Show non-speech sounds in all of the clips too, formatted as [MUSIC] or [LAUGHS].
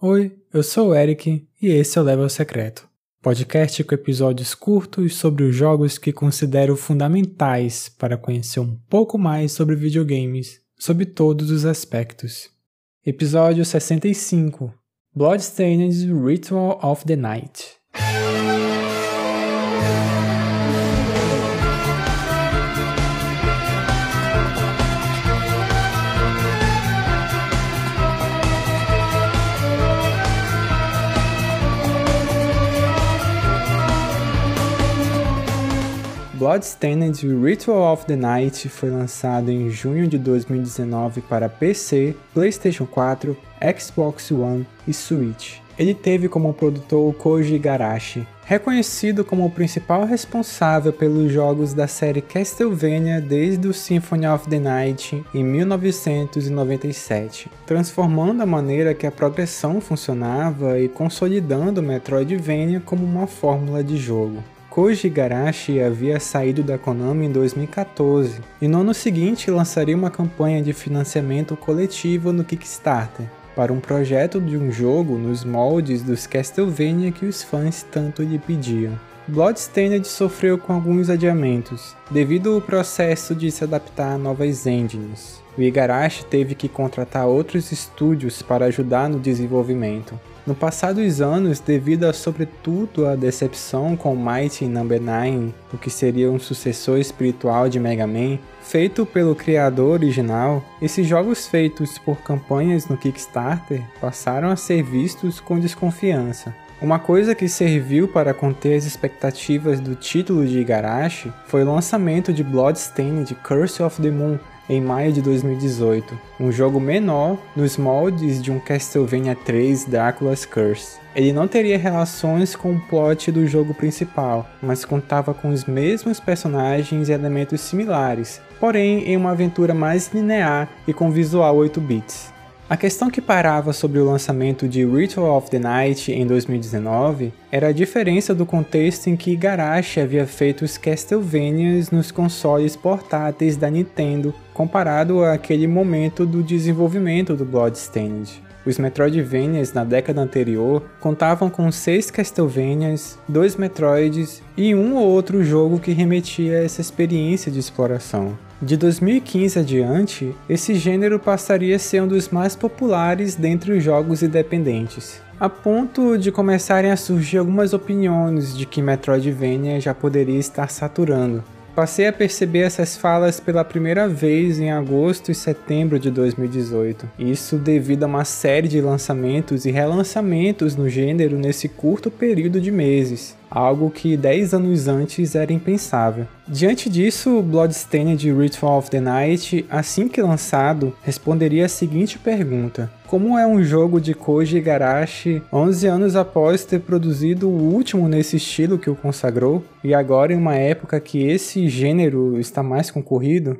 Oi, eu sou o Eric e esse é o Level Secreto, podcast com episódios curtos sobre os jogos que considero fundamentais para conhecer um pouco mais sobre videogames, sob todos os aspectos. Episódio 65 Bloodstained Ritual of the Night Bloodstained Ritual of the Night foi lançado em junho de 2019 para PC, PlayStation 4, Xbox One e Switch. Ele teve como produtor Koji Igarashi, reconhecido como o principal responsável pelos jogos da série Castlevania desde o Symphony of the Night em 1997, transformando a maneira que a progressão funcionava e consolidando Metroidvania como uma fórmula de jogo. Koji Igarashi havia saído da Konami em 2014 e no ano seguinte lançaria uma campanha de financiamento coletivo no Kickstarter para um projeto de um jogo nos moldes dos Castlevania que os fãs tanto lhe pediam. Bloodstained sofreu com alguns adiamentos, devido ao processo de se adaptar a novas engines. O Igarashi teve que contratar outros estúdios para ajudar no desenvolvimento, no passar dos anos, devido a sobretudo a decepção com Mighty Number no. 9, o que seria um sucessor espiritual de Mega Man, feito pelo criador original, esses jogos feitos por campanhas no Kickstarter passaram a ser vistos com desconfiança. Uma coisa que serviu para conter as expectativas do título de Igarashi foi o lançamento de Bloodstained Curse of the Moon em maio de 2018, um jogo menor nos moldes de um Castlevania 3 Dracula's Curse. Ele não teria relações com o plot do jogo principal, mas contava com os mesmos personagens e elementos similares, porém em uma aventura mais linear e com visual 8 bits. A questão que parava sobre o lançamento de Ritual of the Night em 2019 era a diferença do contexto em que Igarashi havia feito os Castlevanias nos consoles portáteis da Nintendo, comparado àquele momento do desenvolvimento do Bloodstained. Os Metroidvanias na década anterior contavam com seis Castlevanias, dois Metroids e um ou outro jogo que remetia a essa experiência de exploração. De 2015 adiante, esse gênero passaria a ser um dos mais populares dentre os jogos independentes, a ponto de começarem a surgir algumas opiniões de que Metroidvania já poderia estar saturando. Passei a perceber essas falas pela primeira vez em agosto e setembro de 2018. Isso devido a uma série de lançamentos e relançamentos no gênero nesse curto período de meses, algo que 10 anos antes era impensável. Diante disso, Bloodstained Ritual of the Night, assim que lançado, responderia a seguinte pergunta: Como é um jogo de Koji Igarashi 11 anos após ter produzido o último nesse estilo que o consagrou, e agora em uma época que esse gênero está mais concorrido?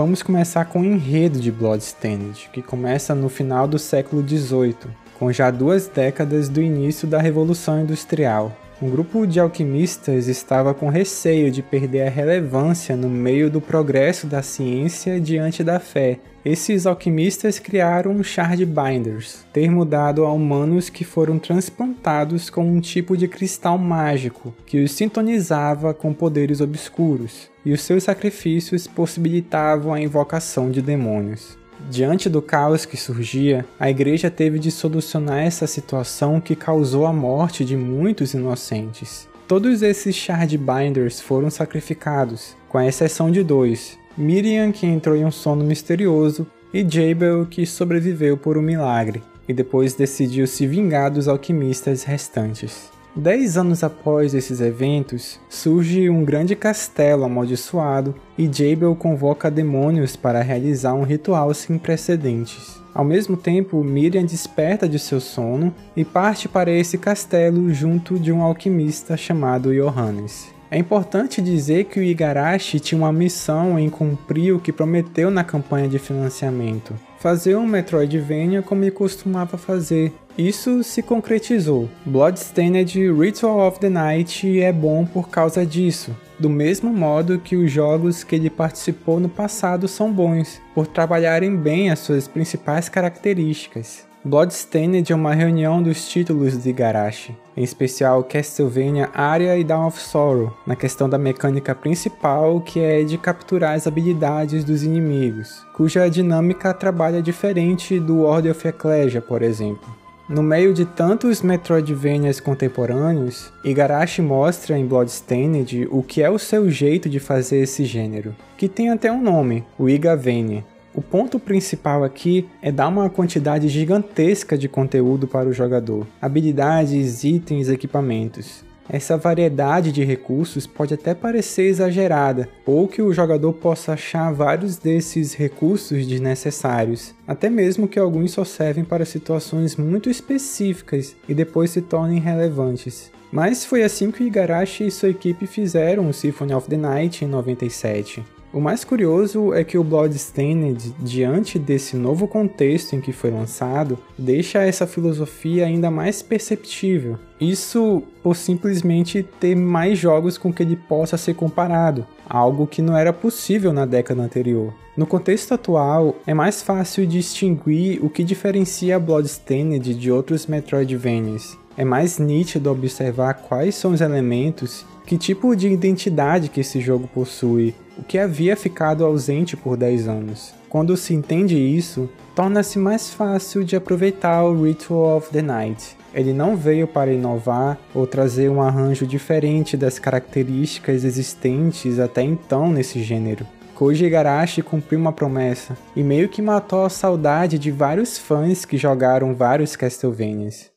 Vamos começar com o enredo de Bloodstained, que começa no final do século XVIII, com já duas décadas do início da Revolução Industrial. Um grupo de alquimistas estava com receio de perder a relevância no meio do progresso da ciência diante da fé. Esses alquimistas criaram Shardbinders, termo dado a humanos que foram transplantados com um tipo de cristal mágico que os sintonizava com poderes obscuros, e os seus sacrifícios possibilitavam a invocação de demônios. Diante do caos que surgia, a igreja teve de solucionar essa situação que causou a morte de muitos inocentes. Todos esses Shardbinders foram sacrificados, com a exceção de dois: Miriam, que entrou em um sono misterioso, e Jabel, que sobreviveu por um milagre, e depois decidiu se vingar dos alquimistas restantes. Dez anos após esses eventos, surge um grande castelo amaldiçoado e Jabel convoca demônios para realizar um ritual sem precedentes. Ao mesmo tempo, Miriam desperta de seu sono e parte para esse castelo junto de um alquimista chamado Johannes. É importante dizer que o Igarashi tinha uma missão em cumprir o que prometeu na campanha de financiamento: fazer um Metroidvania como ele costumava fazer. Isso se concretizou. Bloodstained Ritual of the Night é bom por causa disso, do mesmo modo que os jogos que ele participou no passado são bons, por trabalharem bem as suas principais características. Bloodstained é uma reunião dos títulos de Igarashi, em especial Castlevania Aria e Dawn of Sorrow, na questão da mecânica principal que é de capturar as habilidades dos inimigos, cuja dinâmica trabalha diferente do Order of Ecclesia, por exemplo. No meio de tantos Metroidvanias contemporâneos, Igarashi mostra em Bloodstained o que é o seu jeito de fazer esse gênero, que tem até um nome, o Igavania, o ponto principal aqui é dar uma quantidade gigantesca de conteúdo para o jogador, habilidades, itens, equipamentos. Essa variedade de recursos pode até parecer exagerada, ou que o jogador possa achar vários desses recursos desnecessários, até mesmo que alguns só servem para situações muito específicas e depois se tornem relevantes. Mas foi assim que Igarashi e sua equipe fizeram o Symphony of the Night em 97. O mais curioso é que o Bloodstained, diante desse novo contexto em que foi lançado, deixa essa filosofia ainda mais perceptível. Isso por simplesmente ter mais jogos com que ele possa ser comparado, algo que não era possível na década anterior. No contexto atual, é mais fácil distinguir o que diferencia Bloodstained de outros Metroidvanias. É mais nítido observar quais são os elementos, que tipo de identidade que esse jogo possui o que havia ficado ausente por 10 anos. Quando se entende isso, torna-se mais fácil de aproveitar o Ritual of the Night. Ele não veio para inovar ou trazer um arranjo diferente das características existentes até então nesse gênero. Koji Igarashi cumpriu uma promessa e meio que matou a saudade de vários fãs que jogaram vários Castlevanias.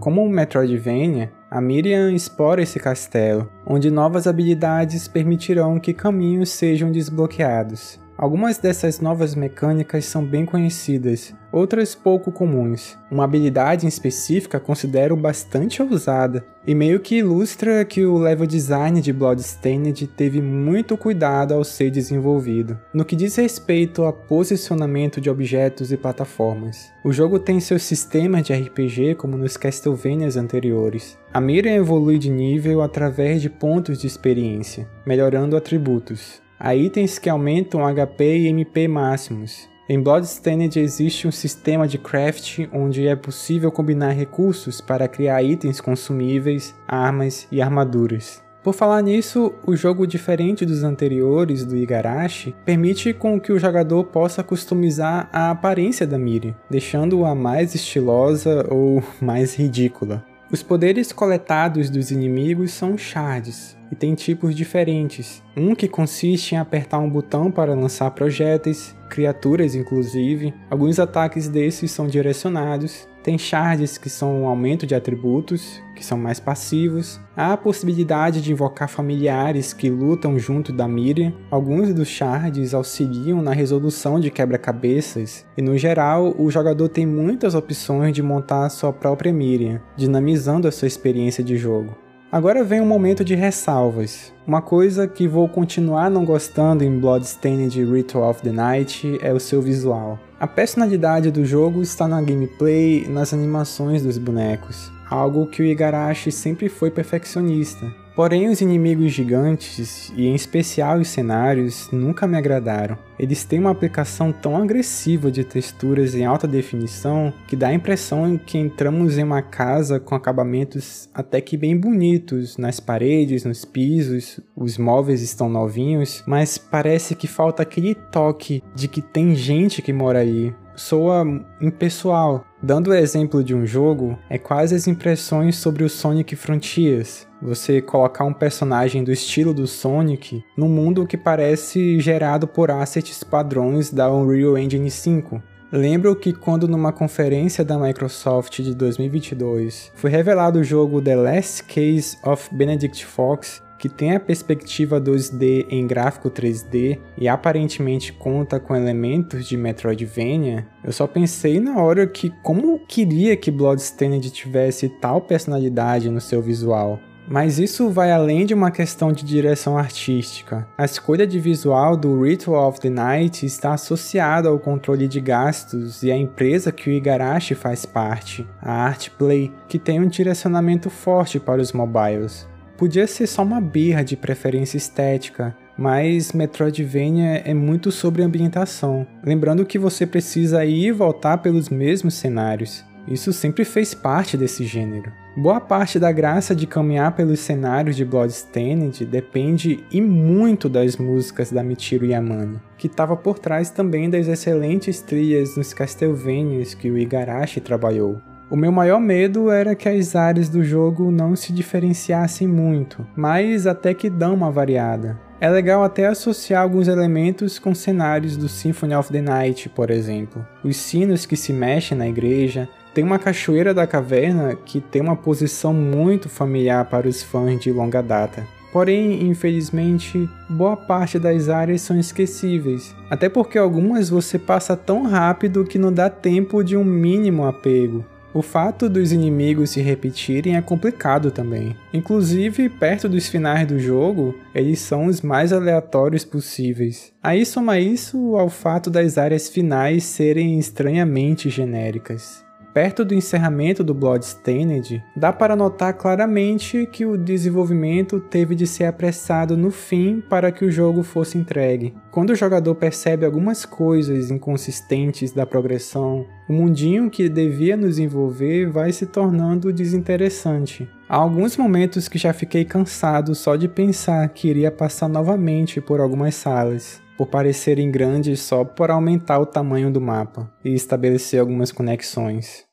Como um Metroidvania, a Miriam explora esse castelo, onde novas habilidades permitirão que caminhos sejam desbloqueados. Algumas dessas novas mecânicas são bem conhecidas, outras pouco comuns. Uma habilidade em específica considero bastante ousada e meio que ilustra que o level design de Bloodstained teve muito cuidado ao ser desenvolvido. No que diz respeito a posicionamento de objetos e plataformas, o jogo tem seu sistema de RPG como nos Castlevanias anteriores. A mira evolui de nível através de pontos de experiência, melhorando atributos. Há itens que aumentam HP e MP máximos. Em Bloodstained existe um sistema de craft onde é possível combinar recursos para criar itens consumíveis, armas e armaduras. Por falar nisso, o jogo diferente dos anteriores do Igarashi permite com que o jogador possa customizar a aparência da Miri, deixando-a mais estilosa ou [LAUGHS] mais ridícula. Os poderes coletados dos inimigos são shards, e tem tipos diferentes. Um que consiste em apertar um botão para lançar projéteis, criaturas inclusive. Alguns ataques desses são direcionados. Tem shards que são um aumento de atributos, que são mais passivos. Há a possibilidade de invocar familiares que lutam junto da Miriam. Alguns dos shards auxiliam na resolução de quebra-cabeças, e no geral, o jogador tem muitas opções de montar sua própria Miriam, dinamizando a sua experiência de jogo. Agora vem um momento de ressalvas. Uma coisa que vou continuar não gostando em Bloodstained Ritual of the Night é o seu visual. A personalidade do jogo está na gameplay e nas animações dos bonecos, algo que o Igarashi sempre foi perfeccionista. Porém, os inimigos gigantes, e em especial os cenários, nunca me agradaram. Eles têm uma aplicação tão agressiva de texturas em alta definição que dá a impressão que entramos em uma casa com acabamentos até que bem bonitos nas paredes, nos pisos, os móveis estão novinhos, mas parece que falta aquele toque de que tem gente que mora aí soa impessoal. Dando o exemplo de um jogo, é quase as impressões sobre o Sonic Frontiers. Você colocar um personagem do estilo do Sonic num mundo que parece gerado por assets padrões da Unreal Engine 5. Lembro que quando numa conferência da Microsoft de 2022 foi revelado o jogo The Last Case of Benedict Fox, que tem a perspectiva 2D em gráfico 3D e aparentemente conta com elementos de Metroidvania, eu só pensei na hora que como queria que Bloodstained tivesse tal personalidade no seu visual. Mas isso vai além de uma questão de direção artística. A escolha de visual do Ritual of the Night está associada ao controle de gastos e à empresa que o Igarashi faz parte, a Artplay, que tem um direcionamento forte para os mobiles. Podia ser só uma birra de preferência estética, mas Metroidvania é muito sobre ambientação, lembrando que você precisa ir e voltar pelos mesmos cenários. Isso sempre fez parte desse gênero. Boa parte da graça de caminhar pelos cenários de Bloodstained depende e muito das músicas da Michiru Yamane, que estava por trás também das excelentes trilhas nos Castlevanias que o Igarashi trabalhou. O meu maior medo era que as áreas do jogo não se diferenciassem muito, mas até que dão uma variada. É legal até associar alguns elementos com cenários do Symphony of the Night, por exemplo. Os sinos que se mexem na igreja, tem uma cachoeira da caverna que tem uma posição muito familiar para os fãs de longa data. Porém, infelizmente, boa parte das áreas são esquecíveis, até porque algumas você passa tão rápido que não dá tempo de um mínimo apego. O fato dos inimigos se repetirem é complicado também. Inclusive, perto dos finais do jogo, eles são os mais aleatórios possíveis. Aí soma isso ao fato das áreas finais serem estranhamente genéricas. Perto do encerramento do Bloodstained, dá para notar claramente que o desenvolvimento teve de ser apressado no fim para que o jogo fosse entregue. Quando o jogador percebe algumas coisas inconsistentes da progressão, o mundinho que devia nos envolver vai se tornando desinteressante. Há alguns momentos que já fiquei cansado só de pensar que iria passar novamente por algumas salas por parecerem grandes só por aumentar o tamanho do mapa e estabelecer algumas conexões.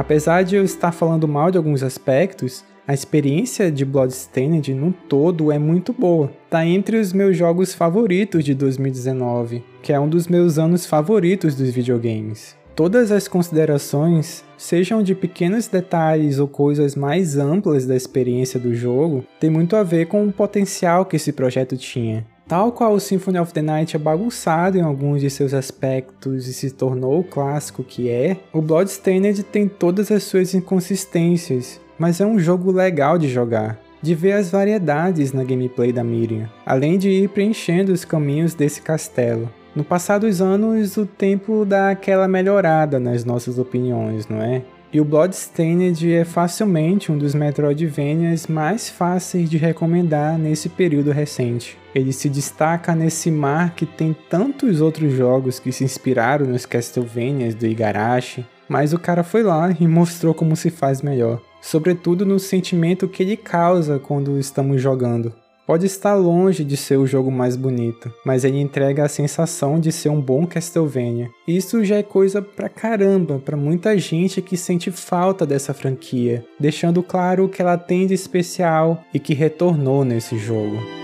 Apesar de eu estar falando mal de alguns aspectos, a experiência de Bloodstained no todo é muito boa. Tá entre os meus jogos favoritos de 2019, que é um dos meus anos favoritos dos videogames. Todas as considerações, sejam de pequenos detalhes ou coisas mais amplas da experiência do jogo, tem muito a ver com o potencial que esse projeto tinha. Tal qual o Symphony of the Night é bagunçado em alguns de seus aspectos e se tornou o clássico que é, o Bloodstained tem todas as suas inconsistências, mas é um jogo legal de jogar, de ver as variedades na gameplay da Miriam, além de ir preenchendo os caminhos desse castelo. No passar dos anos, o tempo dá aquela melhorada nas nossas opiniões, não é? E o Bloodstained é facilmente um dos Metroidvanias mais fáceis de recomendar nesse período recente. Ele se destaca nesse mar que tem tantos outros jogos que se inspiraram nos Castlevanias do Igarashi, mas o cara foi lá e mostrou como se faz melhor, sobretudo no sentimento que ele causa quando estamos jogando. Pode estar longe de ser o jogo mais bonito, mas ele entrega a sensação de ser um bom Castlevania. Isso já é coisa pra caramba para muita gente que sente falta dessa franquia, deixando claro que ela tem de especial e que retornou nesse jogo.